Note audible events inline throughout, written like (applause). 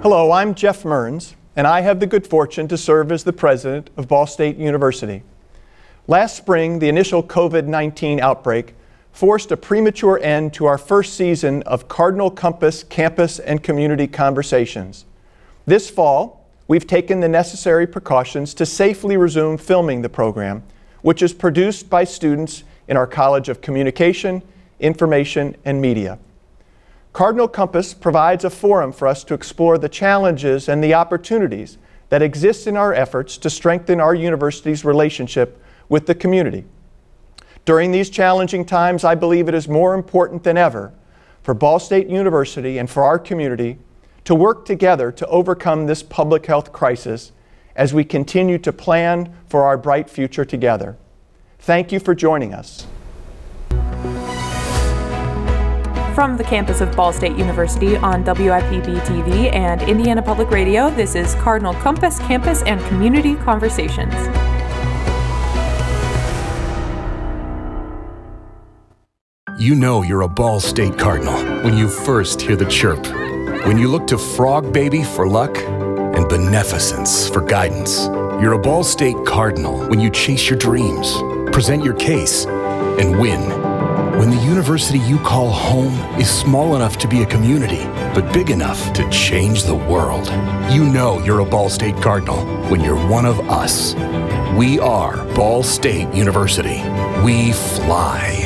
Hello, I'm Jeff Mearns, and I have the good fortune to serve as the president of Ball State University. Last spring, the initial COVID 19 outbreak forced a premature end to our first season of Cardinal Compass campus and community conversations. This fall, we've taken the necessary precautions to safely resume filming the program, which is produced by students in our College of Communication, Information, and Media. Cardinal Compass provides a forum for us to explore the challenges and the opportunities that exist in our efforts to strengthen our university's relationship with the community. During these challenging times, I believe it is more important than ever for Ball State University and for our community to work together to overcome this public health crisis as we continue to plan for our bright future together. Thank you for joining us. From the campus of Ball State University on WIPB TV and Indiana Public Radio, this is Cardinal Compass Campus and Community Conversations. You know you're a Ball State Cardinal when you first hear the chirp, when you look to Frog Baby for luck and Beneficence for guidance. You're a Ball State Cardinal when you chase your dreams, present your case, and win. When the university you call home is small enough to be a community, but big enough to change the world, you know you're a Ball State Cardinal when you're one of us. We are Ball State University. We fly.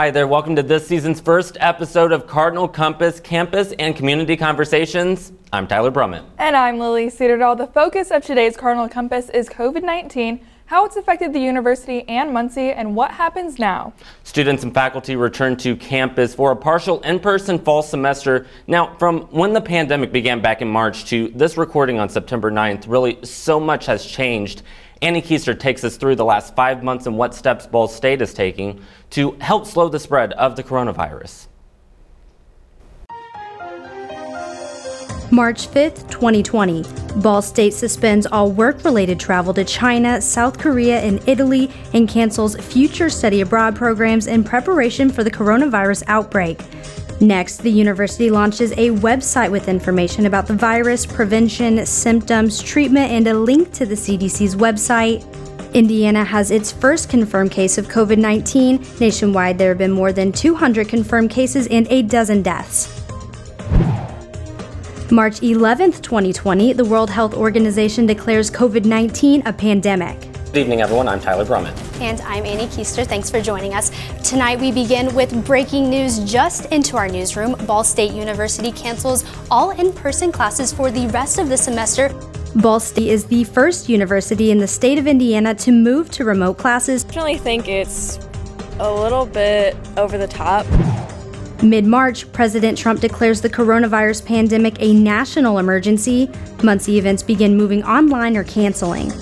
Hi there, welcome to this season's first episode of Cardinal Compass Campus and Community Conversations. I'm Tyler Brummett. And I'm Lily Cedardahl. The focus of today's Cardinal Compass is COVID 19, how it's affected the university and Muncie, and what happens now. Students and faculty return to campus for a partial in person fall semester. Now, from when the pandemic began back in March to this recording on September 9th, really so much has changed. Annie Keister takes us through the last five months and what steps Ball State is taking to help slow the spread of the coronavirus. March 5th, 2020. Ball State suspends all work related travel to China, South Korea, and Italy and cancels future study abroad programs in preparation for the coronavirus outbreak. Next, the university launches a website with information about the virus, prevention, symptoms, treatment, and a link to the CDC's website. Indiana has its first confirmed case of COVID 19. Nationwide, there have been more than 200 confirmed cases and a dozen deaths. March 11, 2020, the World Health Organization declares COVID 19 a pandemic. Good evening, everyone. I'm Tyler Brummett. And I'm Annie Keister. Thanks for joining us. Tonight, we begin with breaking news just into our newsroom. Ball State University cancels all in person classes for the rest of the semester. Ball State is the first university in the state of Indiana to move to remote classes. I definitely think it's a little bit over the top. Mid March, President Trump declares the coronavirus pandemic a national emergency. Muncie events begin moving online or canceling.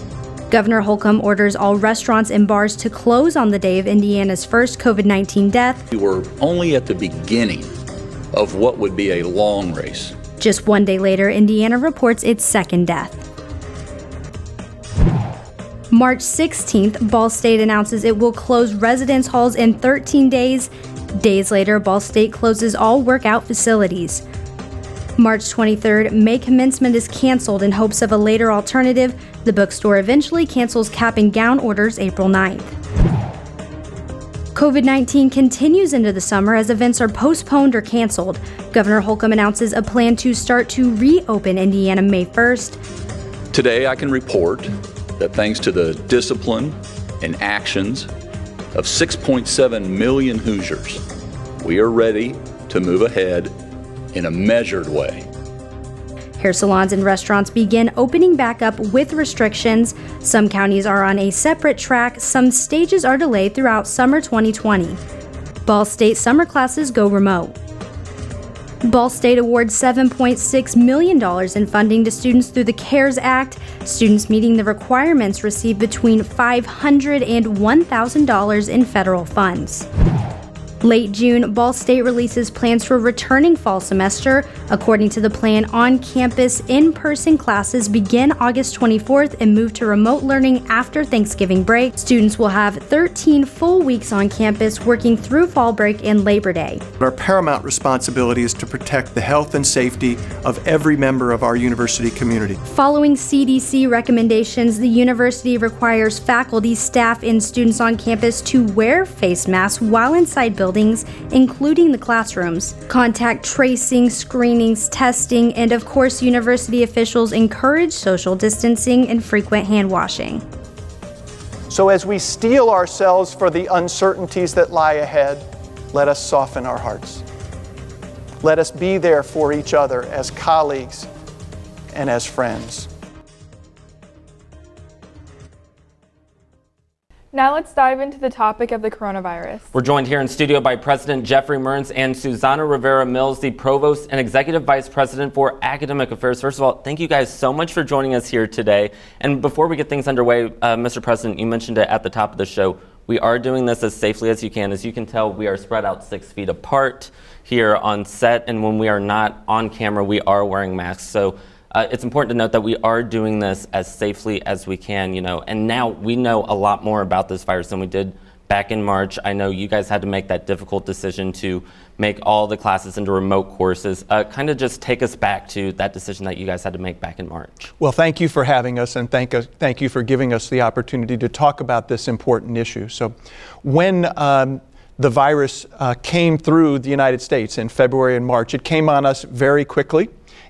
Governor Holcomb orders all restaurants and bars to close on the day of Indiana's first COVID 19 death. We were only at the beginning of what would be a long race. Just one day later, Indiana reports its second death. March 16th, Ball State announces it will close residence halls in 13 days. Days later, Ball State closes all workout facilities. March 23rd, May commencement is canceled in hopes of a later alternative. The bookstore eventually cancels cap and gown orders April 9th. COVID 19 continues into the summer as events are postponed or canceled. Governor Holcomb announces a plan to start to reopen Indiana May 1st. Today, I can report that thanks to the discipline and actions of 6.7 million Hoosiers, we are ready to move ahead in a measured way. Hair salons and restaurants begin opening back up with restrictions. Some counties are on a separate track, some stages are delayed throughout summer 2020. Ball State summer classes go remote. Ball State awards $7.6 million in funding to students through the CARES Act. Students meeting the requirements receive between $500 and $1,000 in federal funds. Late June, Ball State releases plans for returning fall semester. According to the plan, on campus in person classes begin August 24th and move to remote learning after Thanksgiving break. Students will have 13 full weeks on campus working through fall break and Labor Day. Our paramount responsibility is to protect the health and safety of every member of our university community. Following CDC recommendations, the university requires faculty, staff, and students on campus to wear face masks while inside buildings buildings, including the classrooms. Contact tracing, screenings, testing, and of course, university officials encourage social distancing and frequent hand washing. So, as we steel ourselves for the uncertainties that lie ahead, let us soften our hearts. Let us be there for each other as colleagues and as friends. Now let's dive into the topic of the coronavirus. We're joined here in studio by President Geoffrey Mearns and Susana Rivera Mills, the Provost and Executive Vice President for Academic Affairs. First of all, thank you guys so much for joining us here today. And before we get things underway, uh, Mr. President, you mentioned it at the top of the show. We are doing this as safely as you can. As you can tell, we are spread out six feet apart here on set, and when we are not on camera, we are wearing masks. So uh, it's important to note that we are doing this as safely as we can, you know, and now we know a lot more about this virus than we did back in March. I know you guys had to make that difficult decision to make all the classes into remote courses. Uh, kind of just take us back to that decision that you guys had to make back in March. Well, thank you for having us, and thank us, thank you for giving us the opportunity to talk about this important issue. So, when um, the virus uh, came through the United States in February and March, it came on us very quickly.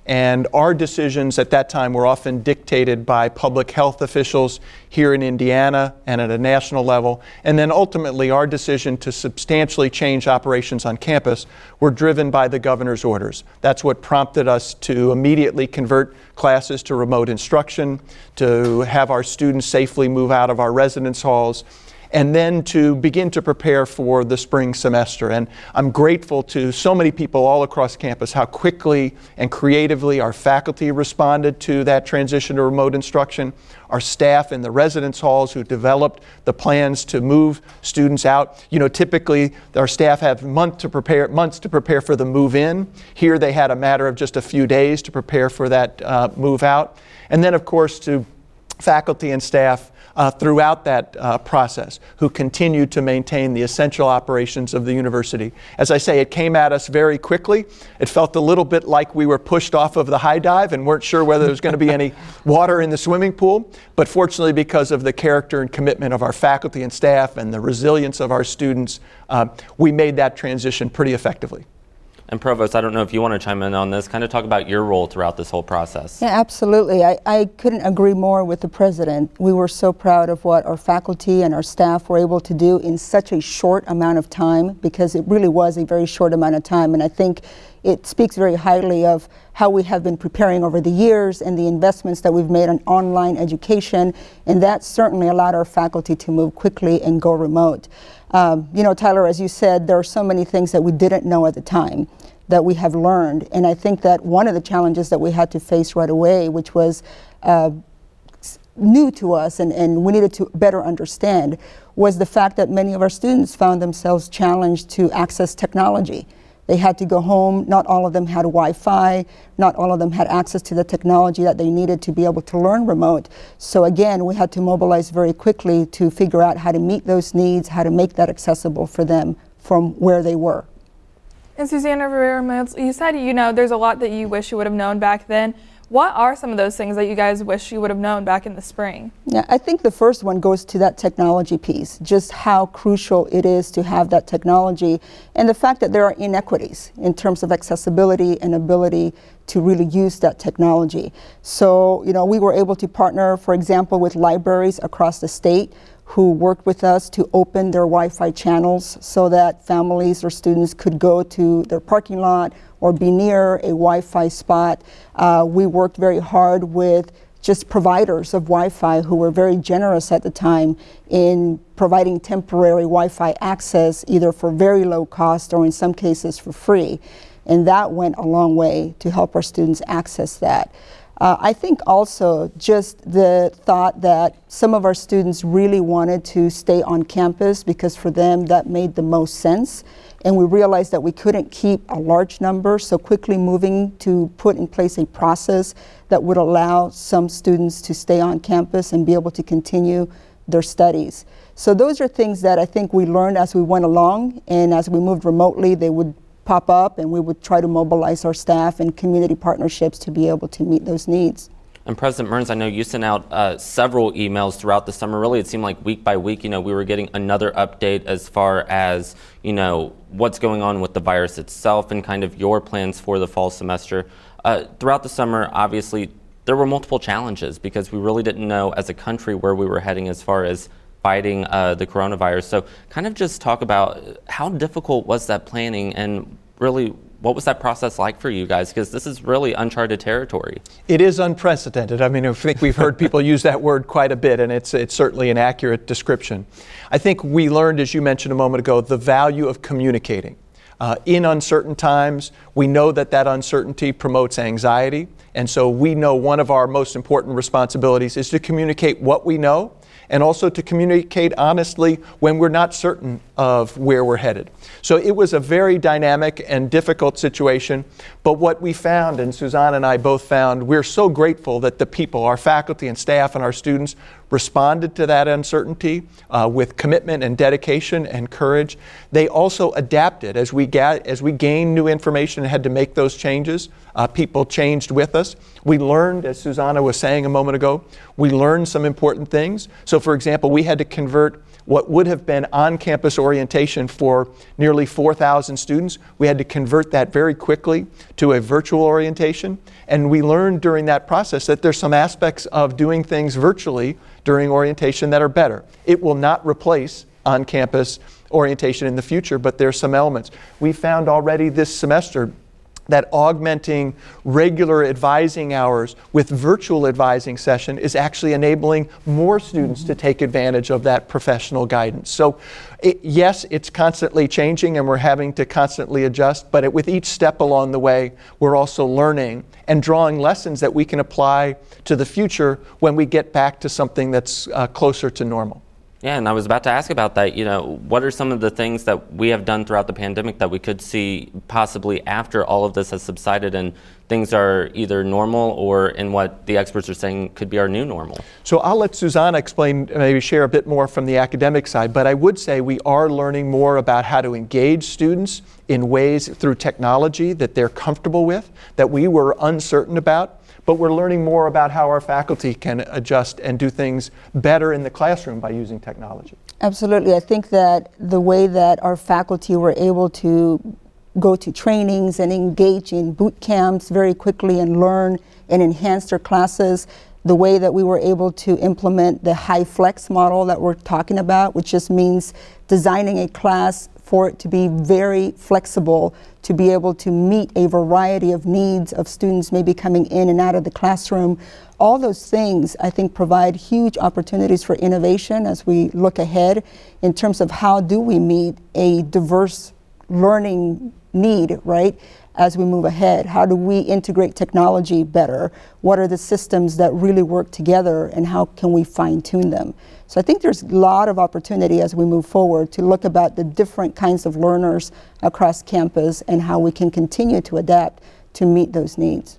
And our decisions at that time were often dictated by public health officials here in Indiana and at a national level. And then ultimately, our decision to substantially change operations on campus were driven by the governor's orders. That's what prompted us to immediately convert classes to remote instruction, to have our students safely move out of our residence halls and then to begin to prepare for the spring semester. And I'm grateful to so many people all across campus how quickly and creatively our faculty responded to that transition to remote instruction, our staff in the residence halls who developed the plans to move students out. You know, typically our staff have months to prepare, months to prepare for the move in. Here they had a matter of just a few days to prepare for that uh, move out. And then, of course, to faculty and staff uh, throughout that uh, process who continued to maintain the essential operations of the university. As I say, it came at us very quickly. It felt a little bit like we were pushed off of the high dive and weren't sure whether there was going to be any (laughs) water in the swimming pool. But fortunately, because of the character and commitment of our faculty and staff and the resilience of our students, uh, we made that transition pretty effectively. And Provost, I don't know if you want to chime in on this, kind of talk about your role throughout this whole process. Yeah, absolutely. I, I couldn't agree more with the President. We were so proud of what our faculty and our staff were able to do in such a short amount of time because it really was a very short amount of time. And I think it speaks very highly of how we have been preparing over the years and the investments that we've made on online education. And that certainly allowed our faculty to move quickly and go remote. Um, you know, Tyler, as you said, there are so many things that we didn't know at the time that we have learned. And I think that one of the challenges that we had to face right away, which was uh, new to us and, and we needed to better understand, was the fact that many of our students found themselves challenged to access technology. They had to go home. Not all of them had Wi Fi. Not all of them had access to the technology that they needed to be able to learn remote. So, again, we had to mobilize very quickly to figure out how to meet those needs, how to make that accessible for them from where they were. And Susana Rivera you said, you know, there's a lot that you wish you would have known back then. What are some of those things that you guys wish you would have known back in the spring? Yeah, I think the first one goes to that technology piece, just how crucial it is to have that technology, and the fact that there are inequities in terms of accessibility and ability to really use that technology. So, you know, we were able to partner, for example, with libraries across the state who worked with us to open their Wi-Fi channels so that families or students could go to their parking lot or be near a Wi-Fi spot. Uh, we worked very hard with just providers of Wi-Fi who were very generous at the time in providing temporary Wi-Fi access either for very low cost or in some cases for free. And that went a long way to help our students access that. Uh, I think also just the thought that some of our students really wanted to stay on campus because for them that made the most sense. And we realized that we couldn't keep a large number, so quickly moving to put in place a process that would allow some students to stay on campus and be able to continue their studies. So those are things that I think we learned as we went along, and as we moved remotely, they would pop up and we would try to mobilize our staff and community partnerships to be able to meet those needs. And President Mearns, I know you sent out uh, several emails throughout the summer. Really, it seemed like week by week, you know, we were getting another update as far as, you know, what's going on with the virus itself and kind of your plans for the fall semester. Uh, throughout the summer, obviously, there were multiple challenges because we really didn't know as a country where we were heading as far as fighting uh, the coronavirus. So, kind of just talk about how difficult was that planning and really what was that process like for you guys? Because this is really uncharted territory. It is unprecedented. I mean, I think we've heard people use that word quite a bit, and it's, it's certainly an accurate description. I think we learned, as you mentioned a moment ago, the value of communicating. Uh, in uncertain times, we know that that uncertainty promotes anxiety, and so we know one of our most important responsibilities is to communicate what we know and also to communicate honestly when we're not certain of where we're headed. So it was a very dynamic and difficult situation. But what we found, and Susana and I both found, we're so grateful that the people, our faculty and staff and our students, responded to that uncertainty uh, with commitment and dedication and courage. They also adapted as we, ga- as we gained new information and had to make those changes. Uh, people changed with us. We learned, as Susana was saying a moment ago, we learned some important things. So, for example, we had to convert what would have been on campus orientation for nearly 4,000 students. We had to convert that very quickly to a virtual orientation. And we learned during that process that there's some aspects of doing things virtually during orientation that are better. It will not replace on campus orientation in the future, but there's some elements. We found already this semester that augmenting regular advising hours with virtual advising session is actually enabling more students to take advantage of that professional guidance. So, it, yes, it's constantly changing and we're having to constantly adjust, but it, with each step along the way, we're also learning and drawing lessons that we can apply to the future when we get back to something that's uh, closer to normal. Yeah, and I was about to ask about that. You know, what are some of the things that we have done throughout the pandemic that we could see possibly after all of this has subsided and things are either normal or in what the experts are saying could be our new normal? So I'll let Susana explain, maybe share a bit more from the academic side, but I would say we are learning more about how to engage students in ways through technology that they're comfortable with, that we were uncertain about but we're learning more about how our faculty can adjust and do things better in the classroom by using technology. Absolutely. I think that the way that our faculty were able to go to trainings and engage in boot camps very quickly and learn and enhance their classes, the way that we were able to implement the HyFlex model that we're talking about, which just means designing a class for it to be very flexible, to be able to meet a variety of needs of students maybe coming in and out of the classroom. All those things, I think, provide huge opportunities for innovation as we look ahead in terms of how do we meet a diverse learning need, right? As we move ahead, how do we integrate technology better? What are the systems that really work together and how can we fine tune them? So I think there's a lot of opportunity as we move forward to look about the different kinds of learners across campus and how we can continue to adapt to meet those needs.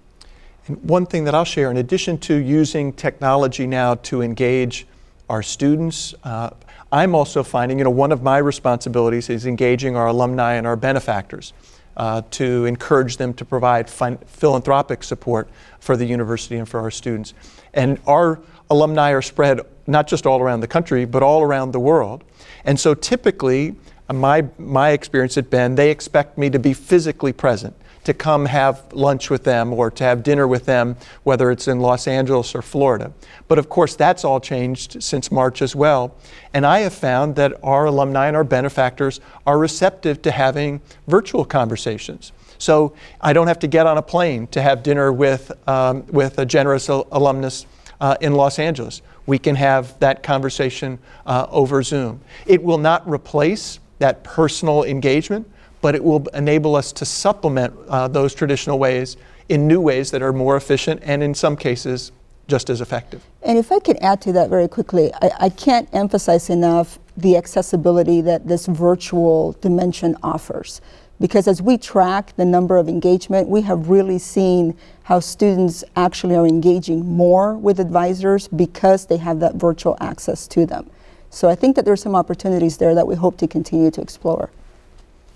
And one thing that I'll share, in addition to using technology now to engage our students, uh, I'm also finding, you know, one of my responsibilities is engaging our alumni and our benefactors. Uh, to encourage them to provide fin- philanthropic support for the university and for our students. And our alumni are spread not just all around the country, but all around the world. And so typically, uh, my, my experience at Ben, they expect me to be physically present, to come have lunch with them or to have dinner with them, whether it's in Los Angeles or Florida. But of course, that's all changed since March as well. And I have found that our alumni and our benefactors are receptive to having virtual conversations. So I don't have to get on a plane to have dinner with, um, with a generous al- alumnus uh, in Los Angeles. We can have that conversation uh, over Zoom. It will not replace that personal engagement, but it will enable us to supplement uh, those traditional ways in new ways that are more efficient and in some cases just as effective. And if I can add to that very quickly, I, I can't emphasize enough the accessibility that this virtual dimension offers. Because as we track the number of engagement, we have really seen how students actually are engaging more with advisors because they have that virtual access to them. So I think that there's some opportunities there that we hope to continue to explore.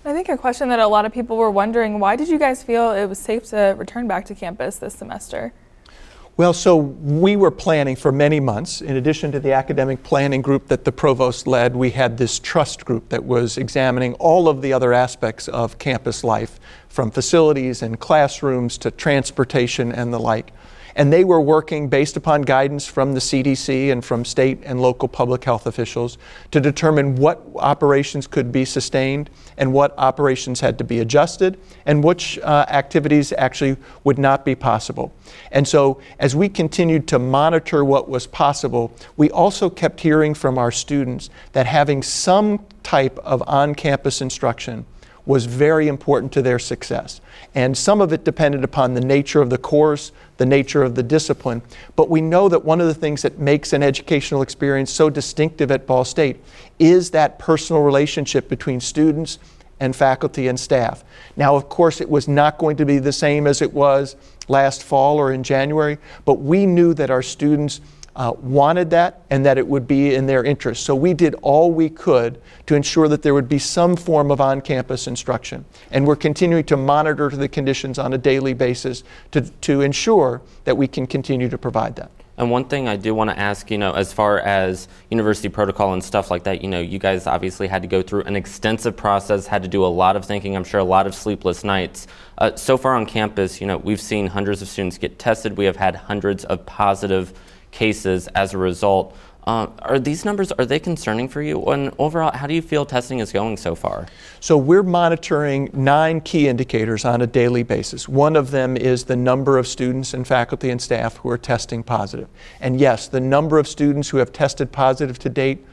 I think a question that a lot of people were wondering why did you guys feel it was safe to return back to campus this semester? Well, so we were planning for many months. In addition to the academic planning group that the provost led, we had this trust group that was examining all of the other aspects of campus life, from facilities and classrooms to transportation and the like. And they were working based upon guidance from the CDC and from state and local public health officials to determine what operations could be sustained and what operations had to be adjusted and which uh, activities actually would not be possible. And so, as we continued to monitor what was possible, we also kept hearing from our students that having some type of on campus instruction was very important to their success. And some of it depended upon the nature of the course, the nature of the discipline. But we know that one of the things that makes an educational experience so distinctive at Ball State is that personal relationship between students and faculty and staff. Now, of course, it was not going to be the same as it was last fall or in January, but we knew that our students uh, wanted that and that it would be in their interest. So we did all we could to ensure that there would be some form of on campus instruction. And we're continuing to monitor the conditions on a daily basis to, to ensure that we can continue to provide that. And one thing I do want to ask, you know, as far as university protocol and stuff like that, you know, you guys obviously had to go through an extensive process, had to do a lot of thinking, I'm sure a lot of sleepless nights. Uh, so far on campus, you know, we've seen hundreds of students get tested. We have had hundreds of positive cases as a result. Uh, are these numbers are they concerning for you? And overall, how do you feel testing is going so far? So we're monitoring nine key indicators on a daily basis. One of them is the number of students and faculty and staff who are testing positive. And yes, the number of students who have tested positive to date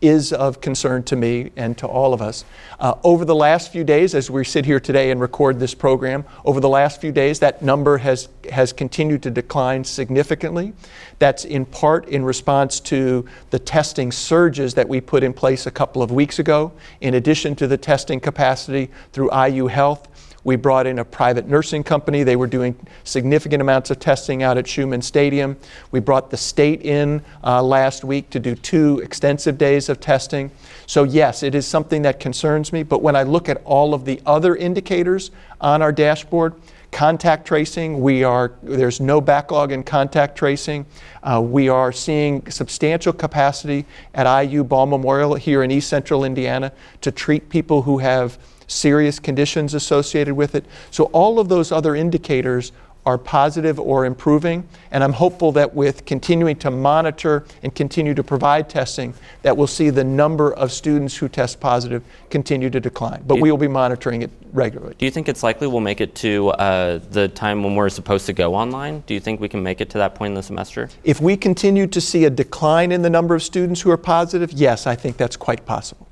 is of concern to me and to all of us. Uh, over the last few days, as we sit here today and record this program, over the last few days, that number has, has continued to decline significantly. That's in part in response to the testing surges that we put in place a couple of weeks ago, in addition to the testing capacity through IU Health we brought in a private nursing company. They were doing significant amounts of testing out at Scheumann Stadium. We brought the state in uh, last week to do two extensive days of testing. So, yes, it is something that concerns me. But when I look at all of the other indicators on our dashboard, contact tracing we are there's no backlog in contact tracing uh, we are seeing substantial capacity at iu ball memorial here in east central indiana to treat people who have serious conditions associated with it. So, all of those other indicators are positive or improving, and I'm hopeful that with continuing to monitor and continue to provide testing, that we'll see the number of students who test positive continue to decline. But we will be monitoring it regularly. Do you think it's likely we'll make it to uh, the time when we're supposed to go online? Do you think we can make it to that point in the semester? If we continue to see a decline in the number of students who are positive, yes, I think that's quite possible.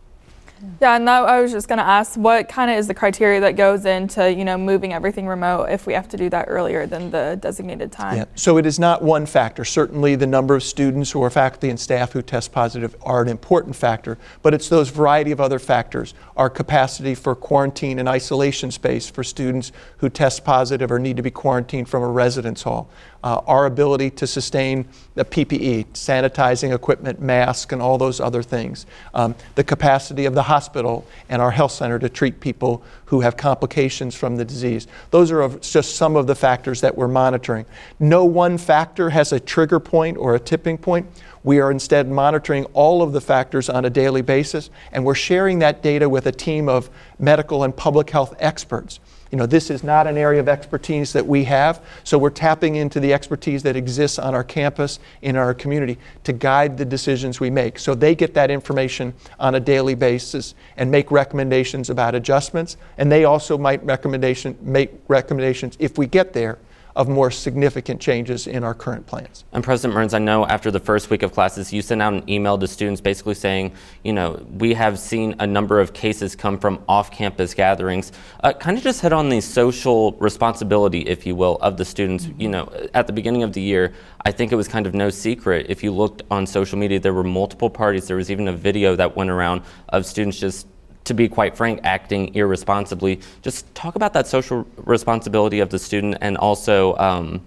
Yeah, and that, I was just going to ask, what kind of is the criteria that goes into, you know, moving everything remote if we have to do that earlier than the designated time? Yeah. So it is not one factor. Certainly, the number of students are faculty and staff who test positive are an important factor, but it's those variety of other factors. Our capacity for quarantine and isolation space for students who test positive or need to be quarantined from a residence hall uh, our ability to sustain the PPE, sanitizing equipment, masks, and all those other things, um, the capacity of the hospital and our health center to treat people who have complications from the disease. Those are just some of the factors that we're monitoring. No one factor has a trigger point or a tipping point. We are instead monitoring all of the factors on a daily basis, and we're sharing that data with a team of medical and public health experts you know, this is not an area of expertise that we have, so we're tapping into the expertise that exists on our campus, in our community, to guide the decisions we make. So they get that information on a daily basis and make recommendations about adjustments, and they also might recommendation, make recommendations, if we get there, of more significant changes in our current plans. And President Mearns, I know after the first week of classes, you sent out an email to students basically saying, you know, we have seen a number of cases come from off campus gatherings. Uh, kind of just hit on the social responsibility, if you will, of the students. You know, at the beginning of the year, I think it was kind of no secret. If you looked on social media, there were multiple parties. There was even a video that went around of students just to be quite frank, acting irresponsibly. Just talk about that social responsibility of the student and also um,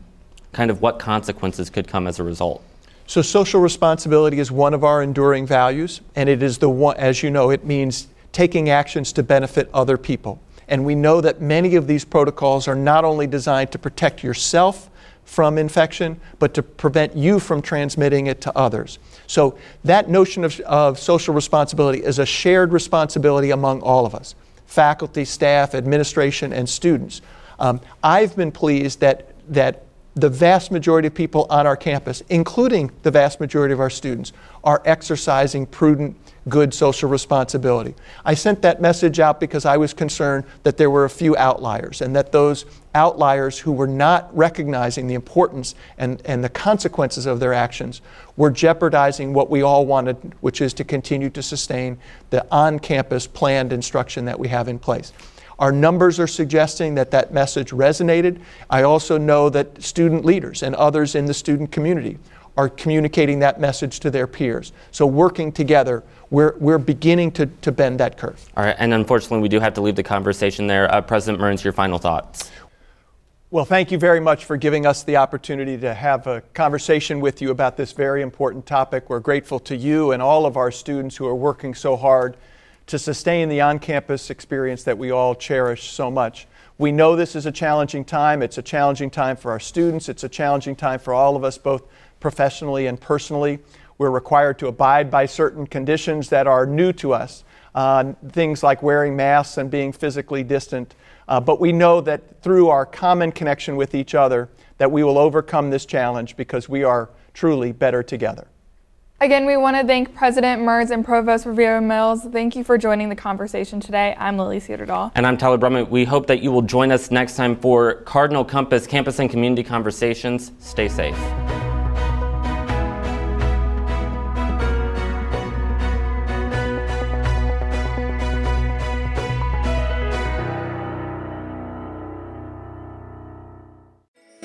kind of what consequences could come as a result. So, social responsibility is one of our enduring values, and it is the one, as you know, it means taking actions to benefit other people. And we know that many of these protocols are not only designed to protect yourself from infection, but to prevent you from transmitting it to others. So that notion of, of social responsibility is a shared responsibility among all of us faculty, staff, administration, and students. Um, I've been pleased that, that the vast majority of people on our campus, including the vast majority of our students, are exercising prudent good social responsibility. I sent that message out because I was concerned that there were a few outliers and that those outliers who were not recognizing the importance and, and the consequences of their actions were jeopardizing what we all wanted, which is to continue to sustain the on campus planned instruction that we have in place. Our numbers are suggesting that that message resonated. I also know that student leaders and others in the student community are communicating that message to their peers. So, working together, we're, we're beginning to, to bend that curve. All right, and unfortunately, we do have to leave the conversation there. Uh, President Mearns, your final thoughts. Well, thank you very much for giving us the opportunity to have a conversation with you about this very important topic. We're grateful to you and all of our students who are working so hard to sustain the on campus experience that we all cherish so much. We know this is a challenging time. It's a challenging time for our students, it's a challenging time for all of us, both professionally and personally. We're required to abide by certain conditions that are new to us, uh, things like wearing masks and being physically distant. Uh, but we know that through our common connection with each other, that we will overcome this challenge because we are truly better together. Again, we want to thank President Mearns and Provost Rivera Mills. Thank you for joining the conversation today. I'm Lily Cedardahl. And I'm Tyler Brummett. We hope that you will join us next time for Cardinal Compass Campus and Community Conversations. Stay safe.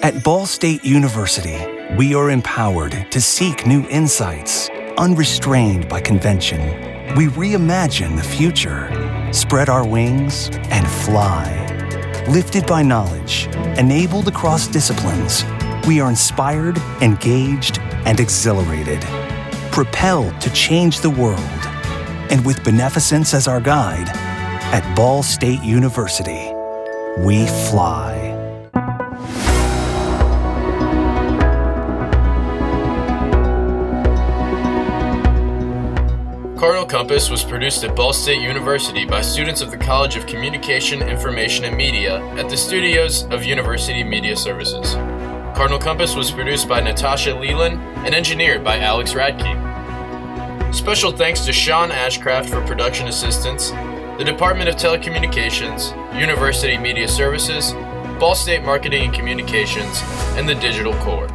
At Ball State University, we are empowered to seek new insights, unrestrained by convention. We reimagine the future, spread our wings, and fly. Lifted by knowledge, enabled across disciplines, we are inspired, engaged, and exhilarated. Propelled to change the world. And with beneficence as our guide, at Ball State University, we fly. Compass was produced at Ball State University by students of the College of Communication, Information, and Media at the studios of University Media Services. Cardinal Compass was produced by Natasha Leland and engineered by Alex Radke. Special thanks to Sean Ashcraft for production assistance, the Department of Telecommunications, University Media Services, Ball State Marketing and Communications, and the Digital Corps.